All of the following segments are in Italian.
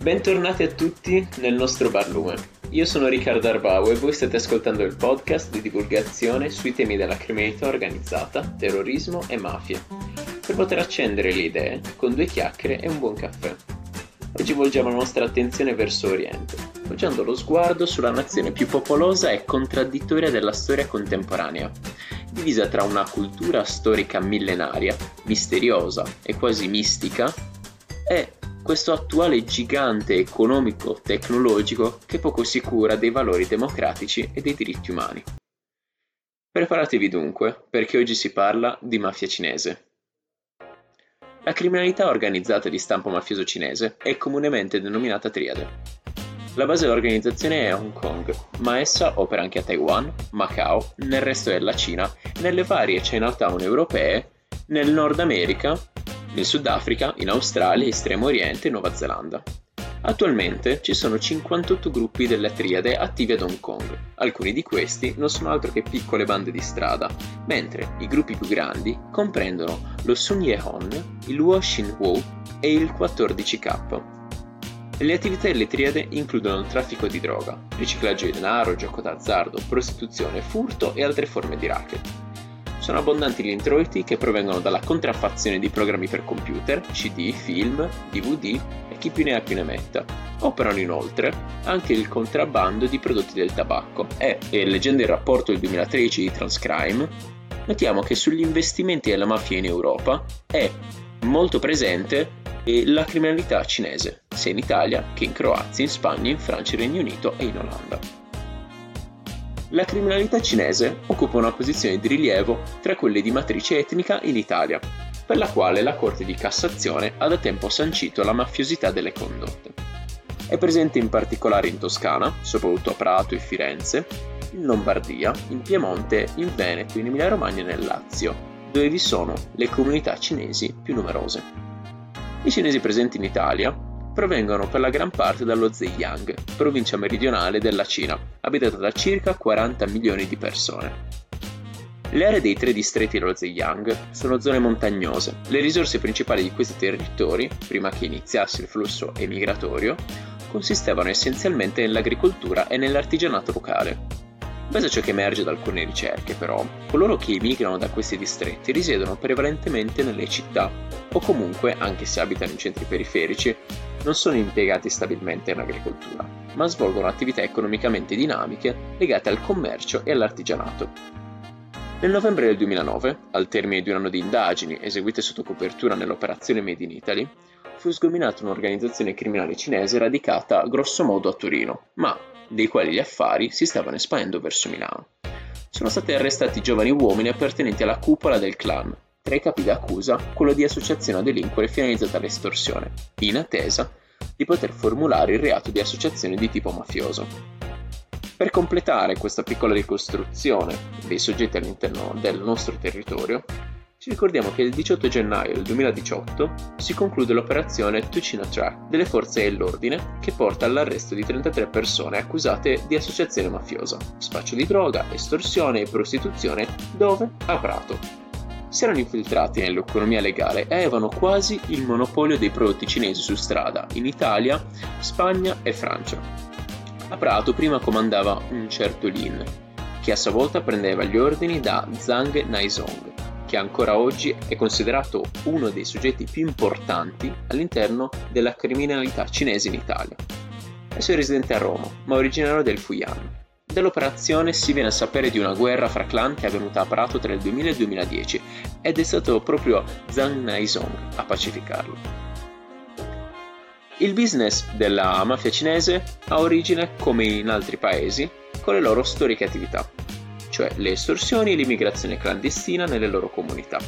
Bentornati a tutti nel nostro barlume. Io sono Riccardo Arbau e voi state ascoltando il podcast di divulgazione sui temi della criminalità organizzata, terrorismo e mafie, per poter accendere le idee con due chiacchiere e un buon caffè. Oggi volgiamo la nostra attenzione verso Oriente, poggiando lo sguardo sulla nazione più popolosa e contraddittoria della storia contemporanea, divisa tra una cultura storica millenaria, misteriosa e quasi mistica, e questo attuale gigante economico-tecnologico che poco si cura dei valori democratici e dei diritti umani. Preparatevi dunque, perché oggi si parla di mafia cinese. La criminalità organizzata di stampo mafioso cinese è comunemente denominata triade. La base dell'organizzazione è Hong Kong, ma essa opera anche a Taiwan, Macao, nel resto della Cina nelle varie Chinatown europee, nel Nord America nel Sudafrica, in Australia, Estremo Oriente e Nuova Zelanda. Attualmente ci sono 58 gruppi della triade attivi ad Hong Kong. Alcuni di questi non sono altro che piccole bande di strada, mentre i gruppi più grandi comprendono lo Sun Ye Hon, il Xin Wu e il 14K. Le attività delle triade includono il traffico di droga, riciclaggio di denaro, gioco d'azzardo, prostituzione, furto e altre forme di racket. Sono abbondanti gli introiti che provengono dalla contraffazione di programmi per computer, CD, film, DVD e chi più ne ha più ne metta. Operano inoltre anche il contrabbando di prodotti del tabacco e, e leggendo il rapporto del 2013 di Transcrime, notiamo che sugli investimenti della mafia in Europa è molto presente la criminalità cinese, sia in Italia che in Croazia, in Spagna, in Francia, Regno Unito e in Olanda. La criminalità cinese occupa una posizione di rilievo tra quelle di matrice etnica in Italia, per la quale la Corte di Cassazione ha da tempo sancito la mafiosità delle condotte. È presente in particolare in Toscana, soprattutto a Prato e Firenze, in Lombardia, in Piemonte, in Veneto, in Emilia-Romagna e nel Lazio, dove vi sono le comunità cinesi più numerose. I cinesi presenti in Italia provengono per la gran parte dallo Zhejiang, provincia meridionale della Cina, abitata da circa 40 milioni di persone. Le aree dei tre distretti dello Zhejiang sono zone montagnose. Le risorse principali di questi territori, prima che iniziasse il flusso emigratorio, consistevano essenzialmente nell'agricoltura e nell'artigianato locale. Base a ciò che emerge da alcune ricerche, però, coloro che emigrano da questi distretti risiedono prevalentemente nelle città, o comunque, anche se abitano in centri periferici, non sono impiegati stabilmente in agricoltura, ma svolgono attività economicamente dinamiche legate al commercio e all'artigianato. Nel novembre del 2009, al termine di un anno di indagini eseguite sotto copertura nell'operazione Made in Italy, fu sgominata un'organizzazione criminale cinese radicata grossomodo a Torino, ma dei quali gli affari si stavano espandendo verso Milano. Sono stati arrestati giovani uomini appartenenti alla cupola del clan, tra i capi d'accusa quello di associazione a delinquere finalizzata all'estorsione, in attesa di poter formulare il reato di associazione di tipo mafioso. Per completare questa piccola ricostruzione dei soggetti all'interno del nostro territorio, ci ricordiamo che il 18 gennaio del 2018 si conclude l'operazione Tucina Track delle forze dell'ordine che porta all'arresto di 33 persone accusate di associazione mafiosa, spaccio di droga, estorsione e prostituzione dove? A Prato. Si erano infiltrati nell'economia legale e avevano quasi il monopolio dei prodotti cinesi su strada in Italia, Spagna e Francia. A Prato prima comandava un certo Lin, che a sua volta prendeva gli ordini da Zhang Naizong, che ancora oggi è considerato uno dei soggetti più importanti all'interno della criminalità cinese in Italia. Adesso è residente a Roma, ma originario del Fujian. Dell'operazione si viene a sapere di una guerra fra clan che è avvenuta a Prato tra il 2000 e il 2010 ed è stato proprio Zhang Naizong a pacificarlo. Il business della mafia cinese ha origine, come in altri paesi, con le loro storiche attività cioè le estorsioni e l'immigrazione clandestina nelle loro comunità.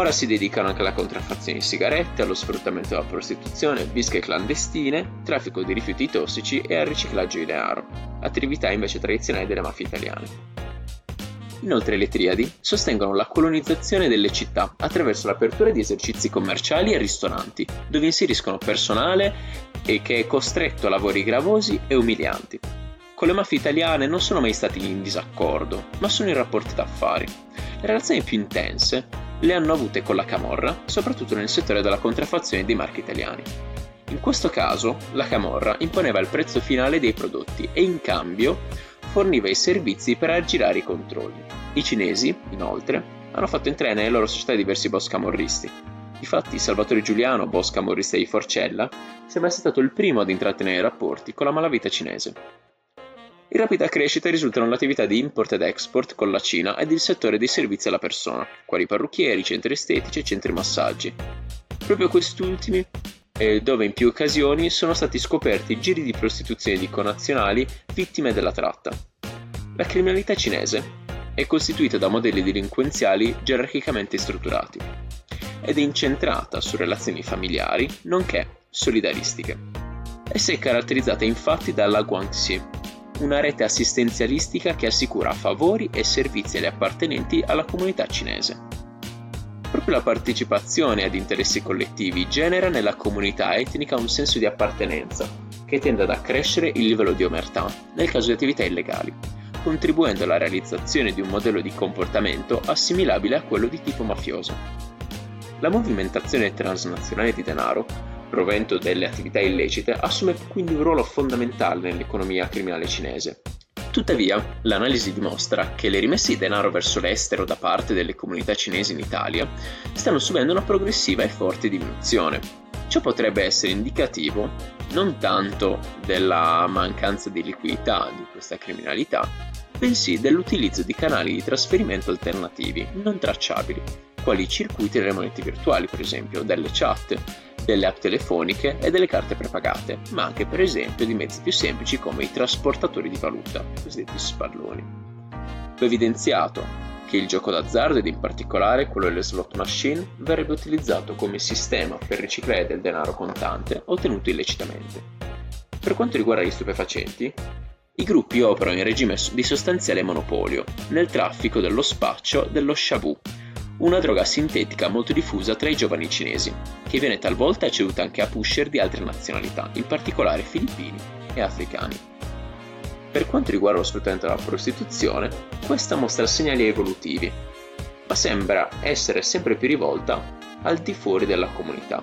Ora si dedicano anche alla contraffazione di sigarette, allo sfruttamento della prostituzione, bische clandestine, traffico di rifiuti tossici e al riciclaggio di denaro, attività invece tradizionali delle mafie italiane. Inoltre le triadi sostengono la colonizzazione delle città attraverso l'apertura di esercizi commerciali e ristoranti, dove inseriscono personale e che è costretto a lavori gravosi e umilianti, con le mafie italiane non sono mai stati in disaccordo, ma sono in rapporti d'affari. Le relazioni più intense le hanno avute con la Camorra, soprattutto nel settore della contraffazione dei marchi italiani. In questo caso, la Camorra imponeva il prezzo finale dei prodotti e in cambio forniva i servizi per aggirare i controlli. I cinesi, inoltre, hanno fatto entrare nelle loro società diversi boss camorristi. Difatti, Salvatore Giuliano, boss camorrista di Forcella, sembra essere stato il primo ad intrattenere rapporti con la malavita cinese. In rapida crescita risultano le attività di import ed export con la Cina ed il settore dei servizi alla persona, quali parrucchieri, centri estetici e centri massaggi. Proprio questi ultimi eh, dove in più occasioni sono stati scoperti giri di prostituzione di connazionali vittime della tratta. La criminalità cinese è costituita da modelli delinquenziali gerarchicamente strutturati ed è incentrata su relazioni familiari nonché solidaristiche. Essa è caratterizzata infatti dalla Guangxi, una rete assistenzialistica che assicura favori e servizi agli appartenenti alla comunità cinese. Proprio la partecipazione ad interessi collettivi genera nella comunità etnica un senso di appartenenza, che tende ad accrescere il livello di omertà nel caso di attività illegali, contribuendo alla realizzazione di un modello di comportamento assimilabile a quello di tipo mafioso. La movimentazione transnazionale di denaro, provento delle attività illecite, assume quindi un ruolo fondamentale nell'economia criminale cinese, Tuttavia, l'analisi dimostra che le rimesse di denaro verso l'estero da parte delle comunità cinesi in Italia stanno subendo una progressiva e forte diminuzione. Ciò potrebbe essere indicativo non tanto della mancanza di liquidità di questa criminalità, bensì dell'utilizzo di canali di trasferimento alternativi non tracciabili, quali i circuiti delle monete virtuali, per esempio, delle chat, delle app telefoniche e delle carte prepagate, ma anche per esempio di mezzi più semplici come i trasportatori di valuta, cosiddetti spalloni. Va evidenziato che il gioco d'azzardo ed in particolare quello delle slot machine verrebbe utilizzato come sistema per riciclare del denaro contante ottenuto illecitamente. Per quanto riguarda gli stupefacenti, i gruppi operano in regime di sostanziale monopolio nel traffico dello spaccio dello shabu, una droga sintetica molto diffusa tra i giovani cinesi, che viene talvolta ceduta anche a pusher di altre nazionalità, in particolare filippini e africani. Per quanto riguarda lo sfruttamento della prostituzione, questa mostra segnali evolutivi, ma sembra essere sempre più rivolta al di fuori della comunità.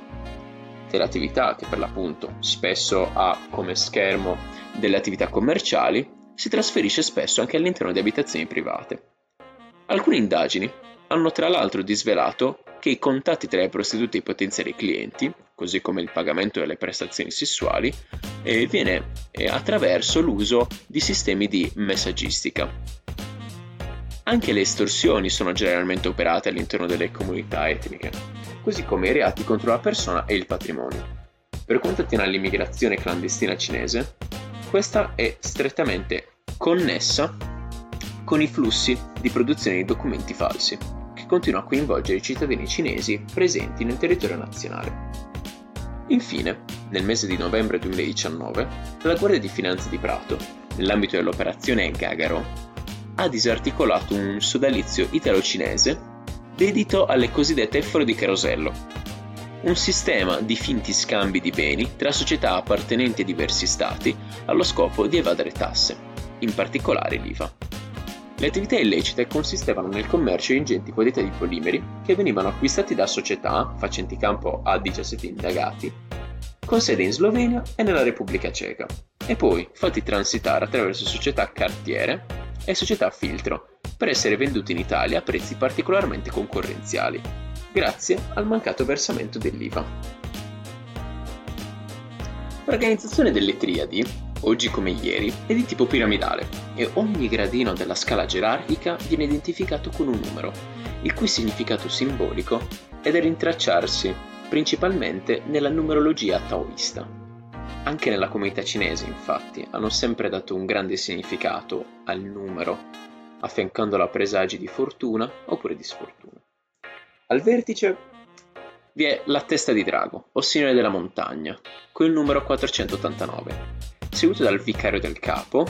Dell'attività che per l'appunto spesso ha come schermo delle attività commerciali, si trasferisce spesso anche all'interno di abitazioni private. Alcune indagini hanno tra l'altro disvelato che i contatti tra le prostitute e i potenziali clienti, così come il pagamento delle prestazioni sessuali, eh, viene eh, attraverso l'uso di sistemi di messaggistica. Anche le estorsioni sono generalmente operate all'interno delle comunità etniche, così come i reati contro la persona e il patrimonio. Per quanto attiene all'immigrazione clandestina cinese, questa è strettamente connessa con i flussi di produzione di documenti falsi, continua a coinvolgere i cittadini cinesi presenti nel territorio nazionale. Infine, nel mese di novembre 2019, la Guardia di Finanza di Prato, nell'ambito dell'operazione Gagaro, ha disarticolato un sodalizio italo-cinese dedito alle cosiddette frodi carosello, un sistema di finti scambi di beni tra società appartenenti a diversi stati allo scopo di evadere tasse, in particolare l'IVA. Le attività illecite consistevano nel commercio di ingenti quantità di polimeri che venivano acquistati da società, facenti campo a 17 indagati, con sede in Slovenia e nella Repubblica Ceca, e poi fatti transitare attraverso società cartiere e società filtro per essere venduti in Italia a prezzi particolarmente concorrenziali, grazie al mancato versamento dell'IVA. L'organizzazione delle triadi oggi come ieri, è di tipo piramidale e ogni gradino della scala gerarchica viene identificato con un numero, il cui significato simbolico è da rintracciarsi principalmente nella numerologia taoista. Anche nella comunità cinese, infatti, hanno sempre dato un grande significato al numero, affiancandolo a presagi di fortuna oppure di sfortuna. Al vertice vi è la testa di drago, o signore della montagna, con il numero 489 seguito dal vicario del capo,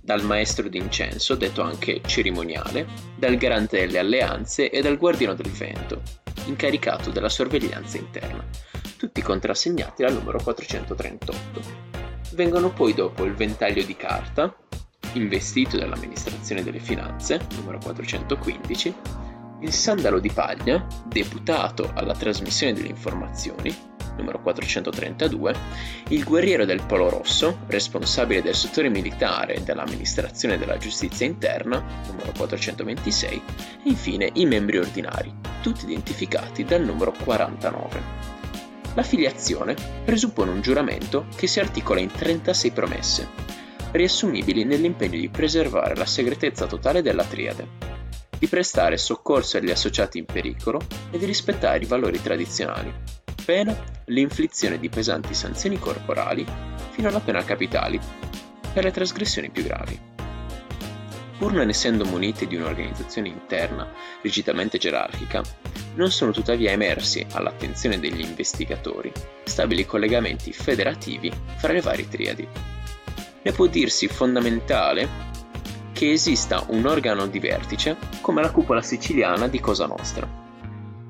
dal maestro d'incenso, detto anche cerimoniale, dal garante delle alleanze e dal guardiano del vento, incaricato della sorveglianza interna, tutti contrassegnati dal numero 438. Vengono poi dopo il ventaglio di carta, investito dall'amministrazione delle finanze, numero 415, il sandalo di paglia, deputato alla trasmissione delle informazioni, numero 432, il guerriero del Polo Rosso, responsabile del settore militare e dell'amministrazione della giustizia interna, numero 426, e infine i membri ordinari, tutti identificati dal numero 49. La filiazione presuppone un giuramento che si articola in 36 promesse, riassumibili nell'impegno di preservare la segretezza totale della triade, di prestare soccorso agli associati in pericolo e di rispettare i valori tradizionali, pena l'inflizione di pesanti sanzioni corporali fino alla pena capitali per le trasgressioni più gravi pur non essendo munite di un'organizzazione interna rigidamente gerarchica, non sono tuttavia emersi all'attenzione degli investigatori stabili collegamenti federativi fra le varie triadi. Ne può dirsi fondamentale che esista un organo di vertice come la cupola siciliana di Cosa Nostra.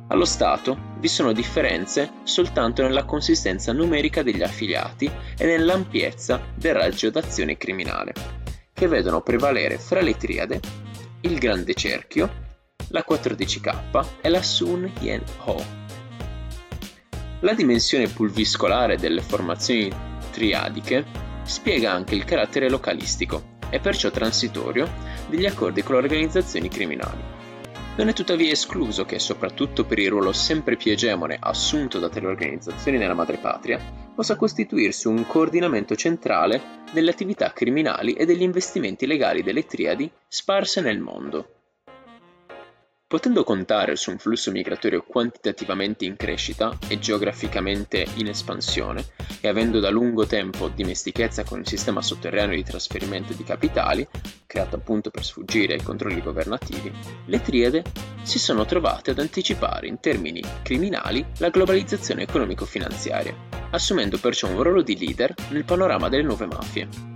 Allo Stato vi sono differenze soltanto nella consistenza numerica degli affiliati e nell'ampiezza del raggio d'azione criminale che vedono prevalere fra le triade il Grande Cerchio, la 14K e la Sun Yen Ho. La dimensione pulviscolare delle formazioni triadiche spiega anche il carattere localistico e perciò transitorio degli accordi con le organizzazioni criminali. Non è tuttavia escluso che, soprattutto per il ruolo sempre più egemone assunto da tali organizzazioni nella madrepatria, possa costituirsi un coordinamento centrale delle attività criminali e degli investimenti legali delle triadi sparse nel mondo. Potendo contare su un flusso migratorio quantitativamente in crescita e geograficamente in espansione, e avendo da lungo tempo dimestichezza con il sistema sotterraneo di trasferimento di capitali, creato appunto per sfuggire ai controlli governativi, le triade si sono trovate ad anticipare in termini criminali la globalizzazione economico-finanziaria, assumendo perciò un ruolo di leader nel panorama delle nuove mafie.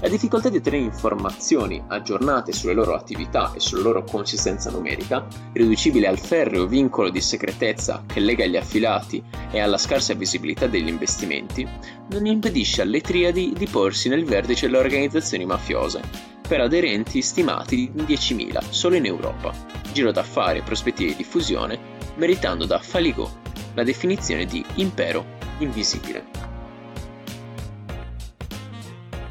La difficoltà di ottenere informazioni aggiornate sulle loro attività e sulla loro consistenza numerica, riducibile al ferreo vincolo di segretezza che lega gli affiliati e alla scarsa visibilità degli investimenti, non impedisce alle triadi di porsi nel vertice delle organizzazioni mafiose, per aderenti stimati di 10.000 solo in Europa, giro d'affari e prospettive di fusione, meritando da Faligot la definizione di impero invisibile.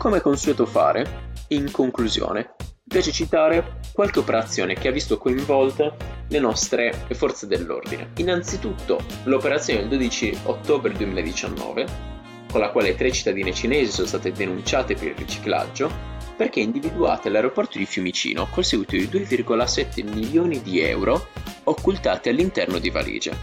Come consueto fare, in conclusione, piace citare qualche operazione che ha visto coinvolte le nostre forze dell'ordine. Innanzitutto l'operazione del 12 ottobre 2019, con la quale tre cittadine cinesi sono state denunciate per il riciclaggio, perché individuate all'aeroporto di Fiumicino col seguito di 2,7 milioni di euro occultati all'interno di valigie.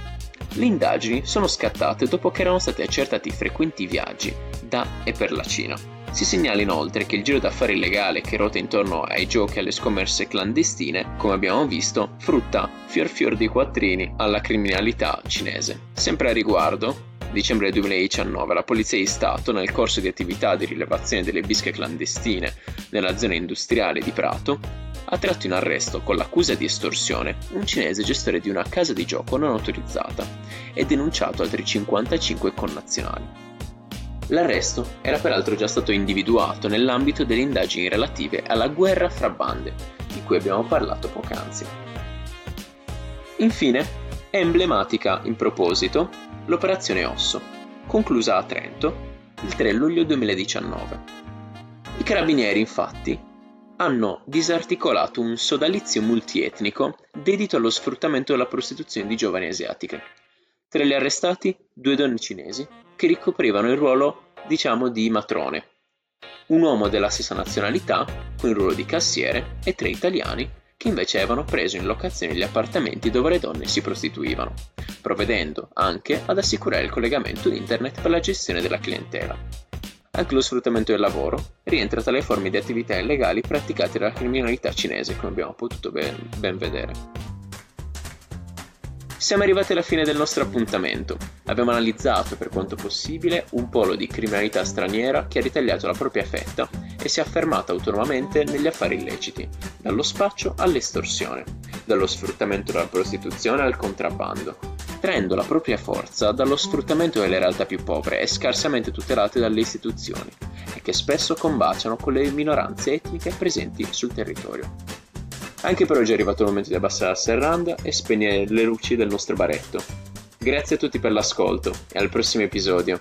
Le indagini sono scattate dopo che erano stati accertati frequenti viaggi da e per la Cina. Si segnala inoltre che il giro d'affari illegale che ruota intorno ai giochi e alle scommesse clandestine, come abbiamo visto, frutta fior fior di quattrini alla criminalità cinese. Sempre a riguardo, dicembre 2019 la Polizia di Stato, nel corso di attività di rilevazione delle bische clandestine nella zona industriale di Prato, ha tratto in arresto con l'accusa di estorsione un cinese gestore di una casa di gioco non autorizzata e denunciato altri 55 connazionali. L'arresto era peraltro già stato individuato nell'ambito delle indagini relative alla guerra fra bande, di cui abbiamo parlato poc'anzi. Infine, è emblematica in proposito l'operazione Osso, conclusa a Trento il 3 luglio 2019. I carabinieri, infatti, hanno disarticolato un sodalizio multietnico dedito allo sfruttamento della prostituzione di giovani asiatiche. Tra gli arrestati, due donne cinesi che ricoprivano il ruolo, diciamo, di matrone. Un uomo della stessa nazionalità, con il ruolo di cassiere, e tre italiani, che invece avevano preso in locazione gli appartamenti dove le donne si prostituivano, provvedendo anche ad assicurare il collegamento internet per la gestione della clientela. Anche lo sfruttamento del lavoro rientra tra le forme di attività illegali praticate dalla criminalità cinese, come abbiamo potuto ben, ben vedere. Siamo arrivati alla fine del nostro appuntamento. Abbiamo analizzato per quanto possibile un polo di criminalità straniera che ha ritagliato la propria fetta e si è affermata autonomamente negli affari illeciti, dallo spaccio all'estorsione, dallo sfruttamento della prostituzione al contrabbando, traendo la propria forza dallo sfruttamento delle realtà più povere e scarsamente tutelate dalle istituzioni, e che spesso combaciano con le minoranze etniche presenti sul territorio. Anche per oggi è arrivato il momento di abbassare la serranda e spegnere le luci del nostro baretto. Grazie a tutti per l'ascolto e al prossimo episodio.